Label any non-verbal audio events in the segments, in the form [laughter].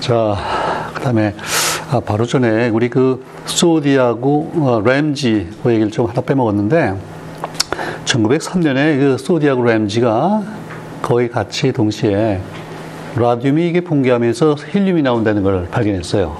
자, 그 다음에, 아, 바로 전에 우리 그 소디하고 어, 램지 그 얘기를 좀 하나 빼먹었는데, 1903년에 그 소디하고 램지가 거의 같이 동시에 라듐이 이게 붕괴하면서 헬륨이 나온다는 걸 발견했어요.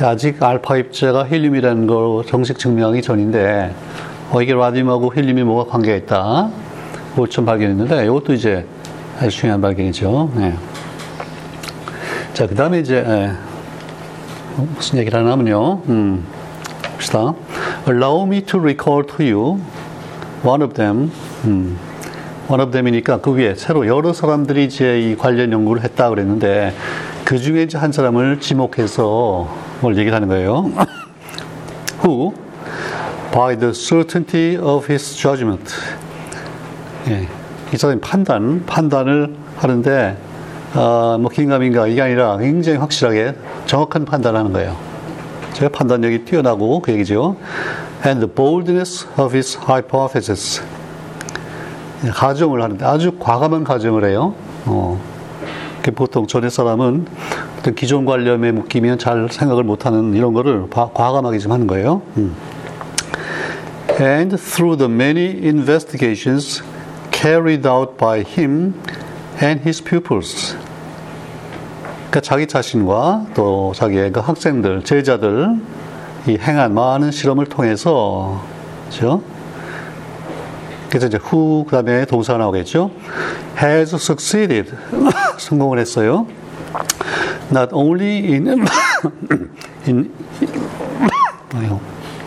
아직 알파 입자가 헬륨이라는 걸 정식 증명하기 전인데, 어, 이게 라듐하고 헬륨이 뭐가 관계가 있다. 그걸 좀 발견했는데, 이것도 이제 아주 중요한 발견이죠. 네. 자, 그 다음에 이제, 예. 어, 무슨 얘기를 하나 하면요. 음, 봅시다. Allow me to recall to you one of them. 음, one of them이니까 그 위에 새로 여러 사람들이 이제 이 관련 연구를 했다 그랬는데 그 중에 이제 한 사람을 지목해서 뭘 얘기를 하는 거예요. [coughs] Who, by the certainty of his judgment. 예, 이 사람이 판단, 판단을 하는데 어, 뭐 긴가민가 이게 아니라 굉장히 확실하게 정확한 판단을 하는 거예요. 제가 판단력이 뛰어나고 그 얘기죠. And the boldness of his hypothesis. 가정을 하는데 아주 과감한 가정을 해요. 어. 보통 전에 사람은 어떤 기존 관념에 묶이면 잘 생각을 못하는 이런 거를 과감하게 좀 하는 거예요. 음. And through the many investigations carried out by him and his pupils. 그러니까 자기 자신과 또 자기의 그 학생들, 제자들 이 행한 많은 실험을 통해서 그렇죠? 그래서 이제 후 그다음에 동사가 나오겠죠. has succeeded 성공을 했어요. Not only in in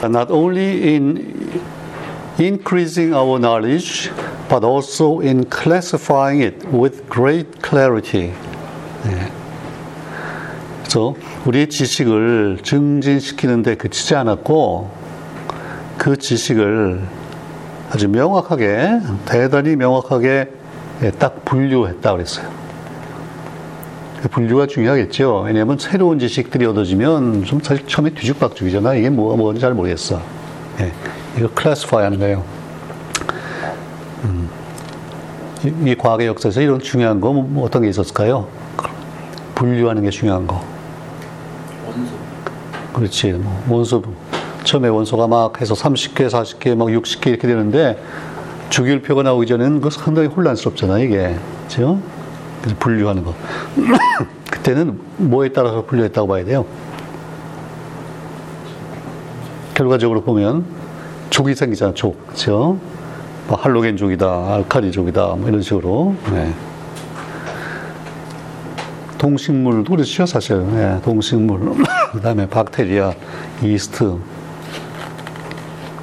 not only in increasing our knowledge, but also in classifying it with great clarity. 네. 그래서 우리의 지식을 증진시키는데 그치지 않았고 그 지식을 아주 명확하게 대단히 명확하게 딱 분류했다 그랬어요. 그 분류가 중요하겠죠. 왜냐하면 새로운 지식들이 얻어지면 좀 사실 처음에 뒤죽박죽이잖아. 이게 뭐가 뭔지 잘 모르겠어. 예, 이거 클래스파이 하는 거예요. 음, 이, 이, 과학의 역사에서 이런 중요한 거 뭐, 어떤 게 있었을까요? 분류하는 게 중요한 거. 원소. 그렇지. 뭐 원소 처음에 원소가 막 해서 30개, 40개, 막 60개 이렇게 되는데 주기율표가 나오기 전에는 그 상당히 혼란스럽잖아 이게. 그죠? 그래서 분류하는 거. [coughs] 그때는 뭐에 따라서 분류했다고 봐야 돼요. 결과적으로 보면 족이 생기잖아, 족. 그죠? 뭐 할로겐 족이다, 알카리족이다, 뭐 이런 식으로. 네. 동식물도 그렇죠, 사실. 네, 동식물. [coughs] 그 다음에 박테리아, 이스트.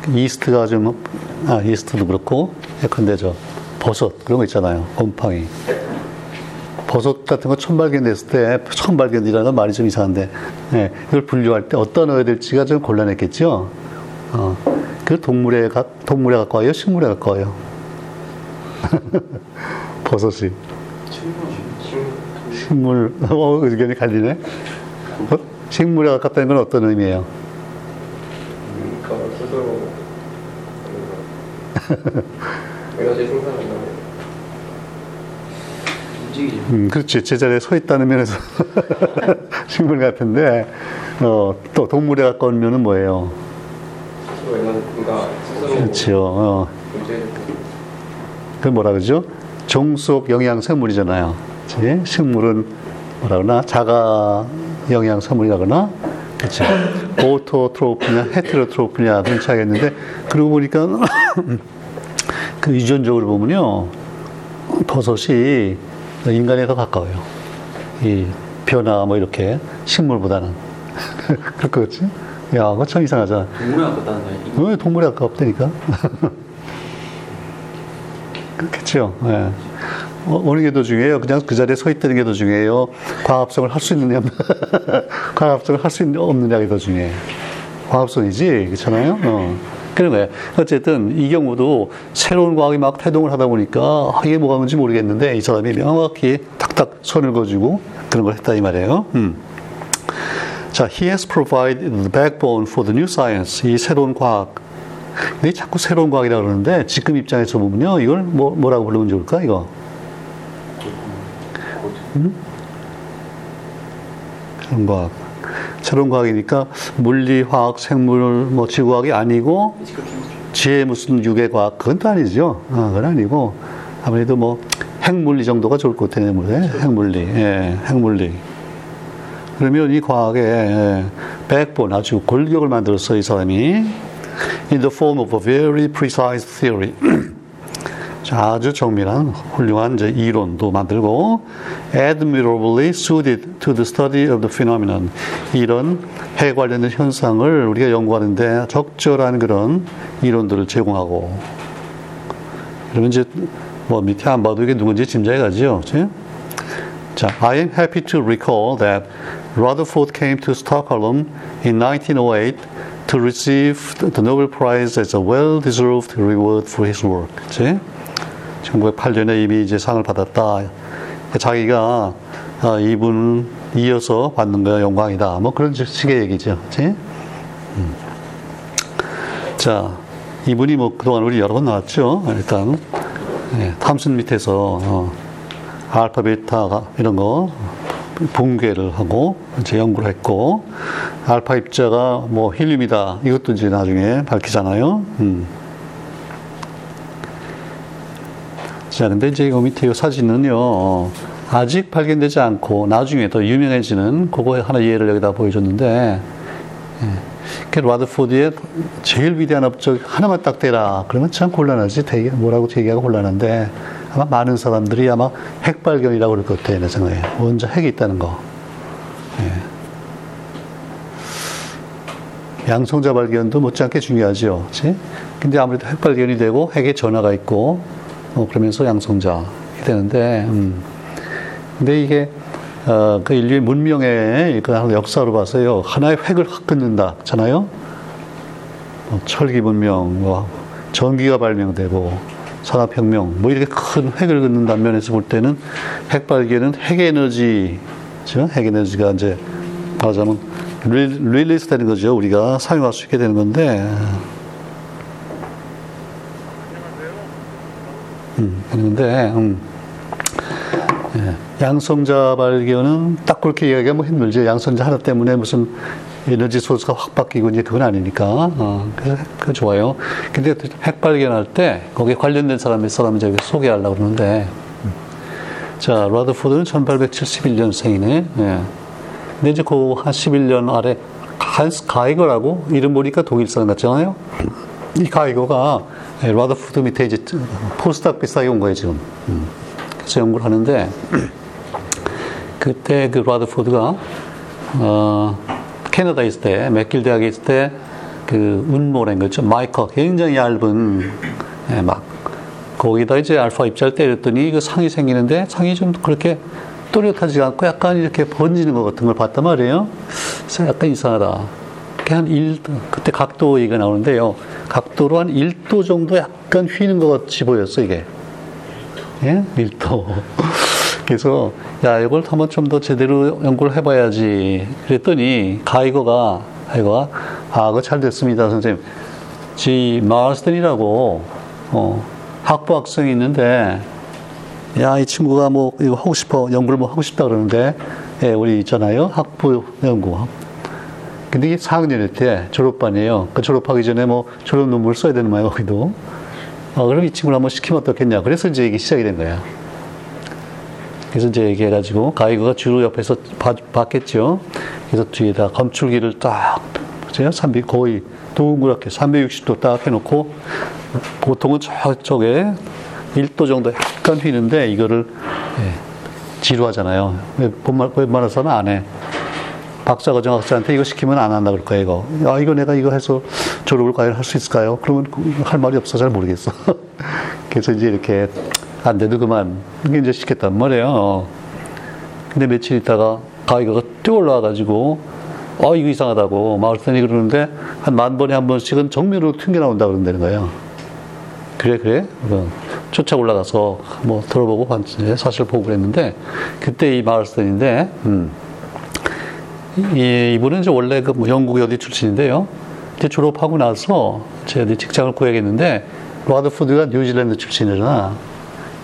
이스트가 좀, 아, 이스트도 그렇고, 예컨대 저, 버섯, 그런 거 있잖아요. 곰팡이. 버섯 같은 거 처음 발견됐을 때, 처음 발견이라는 건 말이 좀 이상한데, 네, 이걸 분류할 때 어디다 넣어야 될지가 좀 곤란했겠죠? 어, 그 동물에, 가, 동물에 가까워요? 식물에 가까워요? [laughs] 버섯이. 식물, 어, 의견이 갈리네? 어? 식물에 가깝다는 건 어떤 의미예요? [laughs] 음, 그렇지. 제자리에 서 있다는 면에서 [laughs] 식물 같은데, 어, 또 동물에 가까운 면은 뭐예요? 스스로 그렇죠. 어, 그 뭐라 그러죠? 종속 영양 생물이잖아요. 그치? 식물은 뭐라 그러나? 자가 영양 생물이라거나, 그치? 오토트로프냐, 헤테로트로프냐, 그런 차이가 있는데, 그러고 보니까, [laughs] 그 유전적으로 보면요, 버섯이 인간에 더 가까워요. 이 변화 뭐 이렇게, 식물보다는. [laughs] 그럴 것 같지? 야, 그거 참 이상하잖아. 동물에 가깝다는 거야. 왜 동물에 가깝다니까? [laughs] 그렇겠죠. 예. 어, 어느 게 더 중요해요? 그냥 그 자리에 서 있다는 게 더 중요해요? 과합성을 할 수 있느냐, [laughs] 과합성을 할 수 없느냐가 더 중요해요. 과합성이지, 그렇잖아요? 어. 그런 거예요. 어쨌든 이 경우도 새로운 과학이 막 태동을 하다 보니까 아, 이게 뭐가 뭔지 모르겠는데 이 사람이 명확히 탁탁 선을 그어주고 그런 걸 했다 이 말이에요. 음. 자, he has provided the backbone for the new science. 이 새로운 과학. 근데 자꾸 새로운 과학이라고 그러는데 지금 입장에서 보면요. 이걸 뭐, 뭐라고 부르면 좋을까, 이거? 음? 그런 과학. 새로운 과학이니까 물리, 화학, 생물, 뭐 지구과학이 아니고. 지혜 무슨 유괴 과학 그건 또 아니죠. 어, 그건 아니고 아무래도 뭐 핵물리 정도가 좋을 것 같아요. 핵물리, 예, 핵물리. 그러면 이 과학의 예, 백본 아주 골격을 만들었어 이 사람이 in the form of a very precise theory. [clears throat] 자, 아주 정밀한 훌륭한 이제 이론도 만들고 admirably suited to the study of the phenomenon 이런 해 관련된 현상을 우리가 연구하는데 적절한 그런 이론들을 제공하고 그러면 이제 뭐 밑에 안 봐도 이게 누군지 가죠. 그치? 자, I am happy to recall that Rutherford came to Stockholm in 1908 to receive the Nobel Prize as a well-deserved reward for his work. 그치? 1908년에 이미 이제 상을 받았다. 자기가 아, 이분 이어서 받는 거야 영광이다. 뭐 그런 식의 얘기죠. 음. 자, 이분이 뭐 그동안 우리 여러 번 나왔죠. 일단 예, 탐슨 밑에서 어, 알파, 베타 이런 거 붕괴를 하고 이제 연구를 했고 알파 입자가 뭐 힐륨이다 이것도 이제 나중에 밝히잖아요. 음. 자, 근데 이제 이 밑에 이 사진은요, 아직 발견되지 않고 나중에 더 유명해지는 그거의 하나 예를 여기다 보여줬는데, 예. 그 라드포드의 제일 위대한 업적 하나만 딱 대라. 그러면 참 곤란하지. 뭐라고 얘기하고 곤란한데, 아마 많은 사람들이 아마 핵 발견이라고 그럴 것 같아요. 내 생각에. 먼저 핵이 있다는 거. 예. 양성자 발견도 못지않게 중요하죠. 그치? 근데 아무래도 핵 발견이 되고 핵에 전화가 있고, 어, 그러면서 양성자이 되는데, 음. 근데 이게, 어, 그 인류의 문명의 그 역사로 봐서요, 하나의 획을 확 끊는다. 잖아요? 뭐 철기 문명, 뭐, 전기가 발명되고, 산업혁명, 뭐 이렇게 큰 획을 긋는다는 면에서 볼 때는 핵 발견은 핵에너지, 죠 핵에너지가 이제 말하자면 release 되는 거죠. 우리가 사용할 수 있게 되는 건데, 음, 했는데, 음. 예, 양성자 발견은 딱 그렇게 이야기하면 뭐 힘들죠. 양성자 하나 때문에 무슨 에너지 source가 확 바뀌고 이제 그건 아니니까. 어, 그래서 그 좋아요. 근데 핵 발견할 때 거기에 관련된 사람이 사람을 제가 소개하려고 그러는데, 음. 자, 러더퍼드는 1871년생이네. 예. 근데 이제 그 한 11년 아래 한스 가이거라고 이름 보니까 독일 사람 같잖아요. 이 가이거가 러더퍼드 밑에 이제 postdoc 비슷하게 온 거예요, 지금. 음. 그래서 연구를 하는데, 그때 그 러더퍼드가, 어, 캐나다에 있을 때, 맥길 대학에 있을 때, 그 운모라는 거죠. mica, 굉장히 얇은, 예, 막, 거기다 이제 알파 입자를 때렸더니 그 상이 생기는데 상이 좀 그렇게 또렷하지 않고 약간 이렇게 번지는 것 같은 걸 봤단 말이에요. 그래서 약간 이상하다. 한 1, 그때 각도 얘기가 나오는데요. 각도로 한 1도 정도 약간 휘는 것 같이 보였어, 이게. 예? 1도. 그래서, 야, 이걸 한번 좀 더 제대로 연구를 해봐야지. 그랬더니, 가이거가, 가이거가, 아, 그거 잘 됐습니다, 선생님. 지 마을스턴이라고, 어, 학부 학생이 있는데, 야, 이 친구가 뭐, 이거 하고 싶어, 연구를 뭐 하고 싶다 그러는데, 예, 우리 있잖아요. 학부 연구. 근데 이게 4학년일 때 졸업반이에요. 그 졸업하기 전에 뭐 졸업 논문을 써야 되는 거예요, 거기도. 어, 그럼 이 친구를 한번 시키면 어떻겠냐. 그래서 이제 이게 시작이 된 거야. 그래서 이제 얘기해가지고, 가이거가 주로 옆에서 봐, 봤겠죠. 그래서 뒤에다 검출기를 딱, 보세요. 300, 거의 동그랗게 360도 딱 해놓고, 보통은 저쪽에 1도 정도 약간 휘는데, 이거를, 예, 지루하잖아요. 웬만해서는 안 해. 박사 과정 학자한테 이거 시키면 안 한다 그럴 거예요, 이거. 야, 이거 내가 이거 해서 졸업을 과연 할 수 있을까요? 그러면 할 말이 없어. 잘 모르겠어. [laughs] 그래서 이제 이렇게 안. 이게 이제 시켰단 말이에요. 근데 며칠 있다가 가이거가 뛰어 올라와가지고, 어, 이거 이상하다고 마을선이 그러는데 한 만 번에 한 번씩은 정면으로 튕겨 나온다 그런다는 거예요. 그래, 그래? 쫓아 올라가서 뭐 들어보고 사실 보고 그랬는데, 그때 이 마을선인데, 음. 이, 이분은 이제 원래 그 영국 어디 출신인데요. 이제 졸업하고 나서 제가 직장을 구해야겠는데, 로드푸드가 뉴질랜드 출신이잖아.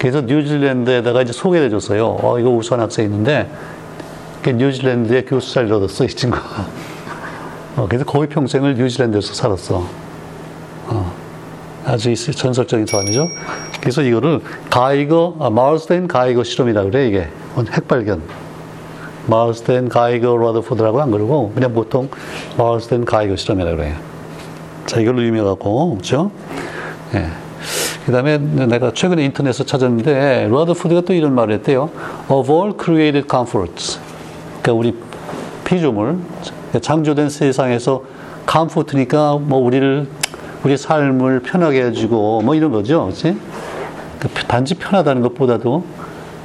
그래서 뉴질랜드에다가 이제 소개를 해줬어요. 어, 이거 우수한 학생이 있는데, 그 뉴질랜드의 교수 자리를 얻었어, 이 친구가. 어, 그래서 거의 평생을 뉴질랜드에서 살았어. 어, 아주 이 전설적인 사람이죠. 그래서 이거를 가이거, 아, 마울스테인 가이거 실험이라 그래, 이게. 핵발견. 마울스테인 가이거 라더포드라고 안 그러고, 그냥 보통 마울스테인 가이거 실험이라 그래요. 자, 이걸로 유명하고, 그죠? 예. 그 다음에 내가 최근에 인터넷에서 찾았는데, 라더포드가 또 이런 말을 했대요. Of all created comforts. 그러니까 우리 피조물, 창조된 세상에서 컴포트니까 뭐 우리를, 우리 삶을 편하게 해주고 뭐 이런 거죠. 그치? 그 단지 편하다는 것보다도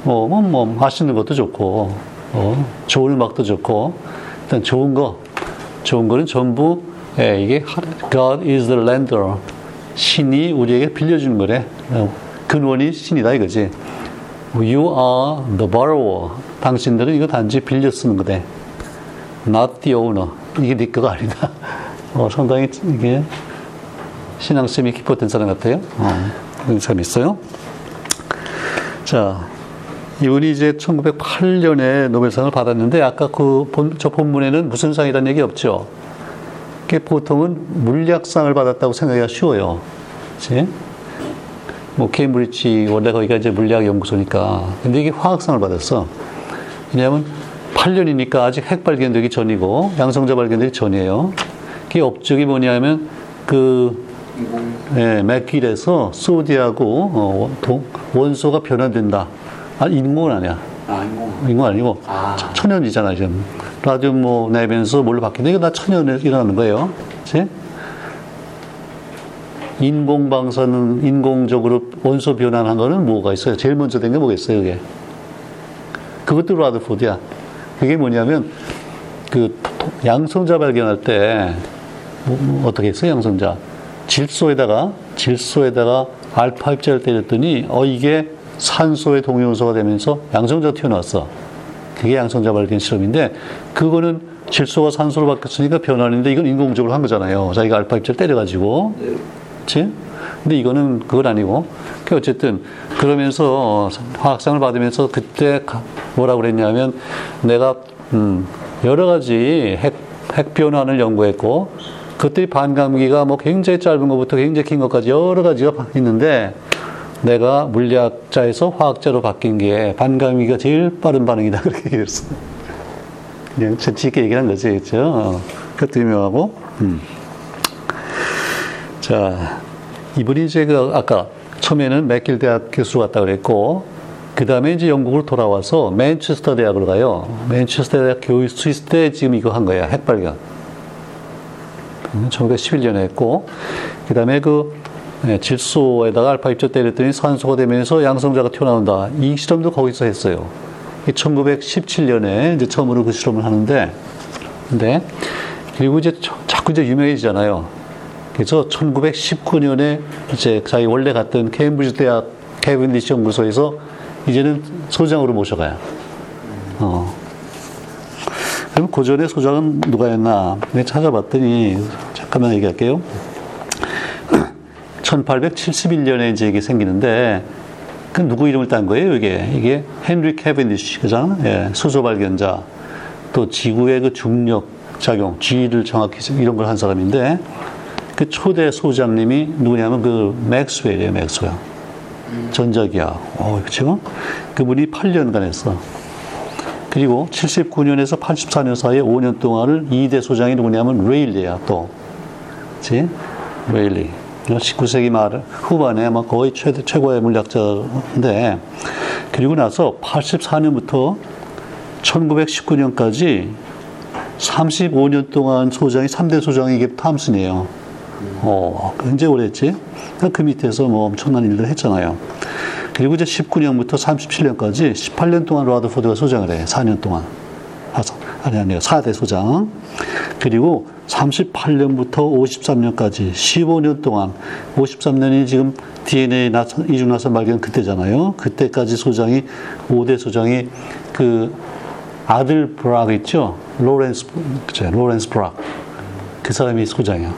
뭐, 뭐, 뭐, 맛있는 것도 좋고, 어, 좋은 음악도 좋고, 일단 좋은 거, 좋은 거는 전부, 예, 이게 God is the lender. 신이 우리에게 빌려주는 거래. 어, 근원이 신이다 이거지. You are the borrower. 당신들은 이거 단지 빌려 쓰는 거대. Not the owner. 이게 네 거가 아니다. [laughs] 어, 상당히 이게 신앙심이 깊었던 사람 같아요. 어, 그런 사람 있어요. 자, 이분이 이제 1908년에 노벨상을 받았는데 아까 그 본, 저 본문에는 무슨 상이라는 얘기 없죠. 그게 보통은 물리학상을 받았다고 생각하기가 쉬워요. 그치? 뭐 케임브리지 원래 거기가 이제 물리학 연구소니까. 근데 이게 화학상을 받았어. 왜냐하면 8년이니까 아직 핵 발견되기 전이고 양성자 발견되기 전이에요. 그게 업적이 뭐냐면 그 예, 맥길에서 소디하고 어, 동- 원소가 변화된다. 아, 인공은 아니야. 아 인공 인공 아니고 아. 천- 천연이잖아 지금. 라디오 뭐 내면서 뭘로 바뀌는데 이거 다 천연에 일어나는 거예요. 그치? 인공 방사능 인공적으로 원소 변환한 거는 뭐가 있어요? 제일 먼저 된 게 뭐겠어요, 그게? 그것도 라드포드야. 그게 뭐냐면 그 양성자 발견할 때 뭐, 뭐 어떻게 했어요, 양성자? 질소에다가 질소에다가 알파 입자를 때렸더니 어 이게 산소의 동요소가 되면서 양성자가 튀어나왔어. 그게 양성자 발견 실험인데 그거는 질소가 산소로 바뀌었으니까 변환인데 이건 인공적으로 한 거잖아요. 자기가 알파 입자를 때려가지고. 그치? 근데 이거는 그건 아니고. 그 어쨌든 그러면서 화학상을 받으면서 그때 가- 뭐라 그랬냐면 내가 음, 여러 가지 핵, 핵 변환을 연구했고 그때 반감기가 뭐 굉장히 짧은 것부터 굉장히 긴 것까지 여러 가지가 있는데 내가 물리학자에서 화학자로 바뀐 게 반감기가 제일 빠른 반응이다 [laughs] 그렇게 얘기했어. 그냥 재치있게 얘기한 거지? 어, 그것도 유명하고. 음. 자, 이분이 이제 그 아까 처음에는 맥길 대학 교수로 갔다 그랬고, 그 다음에 이제 영국으로 돌아와서 맨체스터 대학으로 가요. 맨체스터 대학 스위스 때 지금 이거 한 거야, 핵발견. 1911년에 했고, 그 다음에 그 예, 질소에다가 알파 입자 때렸더니 산소가 되면서 양성자가 튀어나온다. 이 실험도 거기서 했어요. 1917년에 이제 처음으로 그 실험을 하는데, 근데, 그리고 이제 저- 자꾸 이제 유명해지잖아요. 그래서 1919년에 이제 자기 원래 갔던 케임브리지 대학 케빈디시 연구소에서 이제는 소장으로 모셔가요. 어. 그럼 그 전에 소장은 누가였나? 내가 찾아봤더니, 잠깐만 얘기할게요. 1871년에 이제 이게 생기는데, 그 누구 이름을 딴 거예요, 이게? 이게 헨리 캐빈디시, 그잖아? 예, 수소 발견자. 또 지구의 그 중력 작용, G를 정확히 이런 걸 한 사람인데, 그 초대 소장님이 누구냐면 그 맥스웰이에요, 맥스웰. 전자기학. 어, 그쵸? 그분이 8년간 했어. 그리고 79년에서 84년 사이에 5년 동안을 2대 소장이 누구냐면 레일리야, 또. 그치? 레일리. 19세기 말 후반에 아마 거의 최대, 최고의 물리학자인데, 그리고 나서 84년부터 1919년까지 35년 동안 소장이 3대 소장이 이게 탐슨이에요. 어, 굉장히 오래 했지. 그 밑에서 뭐 엄청난 일들 했잖아요. 그리고 이제 19년부터 37년까지 18년 동안 라더포드가 소장을 해. 4년 동안. 아니, 아니요. 4대 소장. 그리고 38년부터 53년까지 15년 동안 53년이 지금 DNA 나선, 이중나선 발견 그때잖아요. 그때까지 소장이 5대 소장이 그 아들 브락 있죠? 로렌스, 그죠? 로렌스 브락. 그 사람이 소장이야.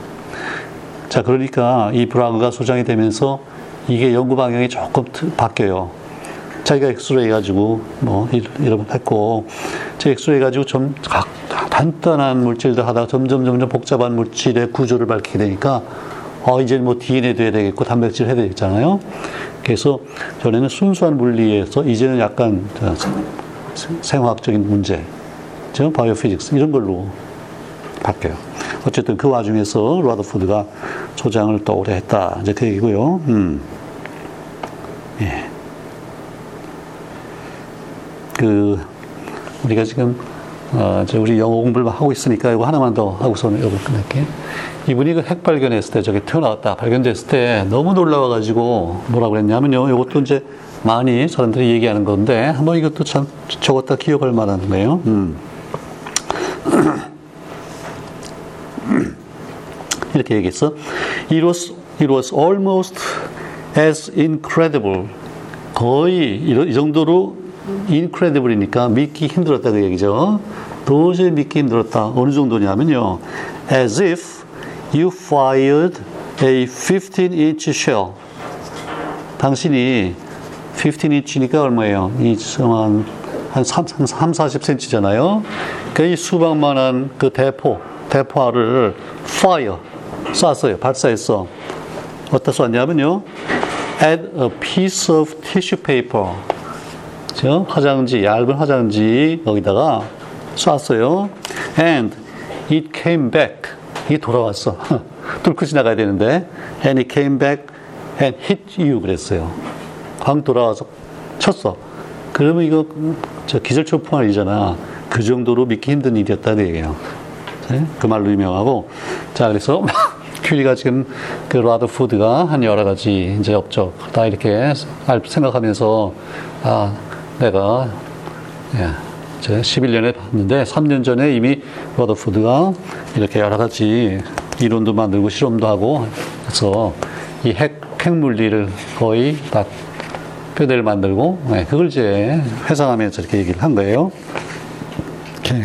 자, 그러니까 이 브라그가 소장이 되면서 이게 연구 방향이 조금 트- 바뀌어요. 자기가 엑스로 해가지고 뭐 일- 이런 걸 했고 저 엑스로 해가지고 좀 각- 간단한 물질들 하다가 점점 점점 복잡한 물질의 구조를 밝히게 되니까 어 이제 뭐 DNA도 해야 되겠고 단백질 해야 되겠잖아요. 그래서 전에는 순수한 물리에서 이제는 약간 생화학적인 문제, 저 바이오피직스 이런 걸로 바뀌어요. 어쨌든 그 와중에서 라더포드가 소장을 또 오래 했다. 이제 그 얘기고요. 음. 예. 그 우리가 지금 어, 저 우리 영어 공부를 하고 있으니까 이거 하나만 더 하고서는 이거 끝낼게. 이분이 그 핵 발견했을 때 저게 튀어나왔다 발견됐을 때 너무 놀라워가지고 뭐라 그랬냐면요. 이것도 이제 많이 사람들이 얘기하는 건데 한번 이것도 참 적었다 기억할 만한 거예요. 음. [clears throat] 이렇게 얘기했어. It was, it was almost as incredible. 거의 이, 이 정도로 incredible이니까 믿기 힘들었다 그 얘기죠. 도저히 믿기 힘들었다. 어느 정도냐면요. As if you fired a 15-inch shell. 당신이 15인치니까 얼마예요? 이 한, 한 3, 3, 40cm잖아요. 그이 수박만한 그 대포, 대포알을 fire, 쐈어요. 발사했어. 어디다 쐈냐면요. at a piece of tissue paper. 저 화장지, 얇은 화장지 여기다가 쐈어요. And it came back. 이게 돌아왔어. [laughs] 뚫고 지나가야 되는데. And it came back and hit you 그랬어요. 광 돌아와서 쳤어. 그러면 이거 저 기절초풍 아니잖아. 그 정도로 믿기 힘든 일이었다는 얘기예요. 네? 그 말로 유명하고. 자, 그래서 [laughs] 큐리가 지금 그 라더푸드가 한 여러 가지 이제 업적 다 이렇게 알- 생각하면서 아, 내가 예, 제 11년에 봤는데 3년 전에 이미 러더푸드가 이렇게 여러 가지 이론도 만들고 실험도 하고 해서 이 핵, 핵물리를 거의 다 표대를 만들고 네, 그걸 이제 회상하면서 이렇게 얘기를 한 거예요. 오케이.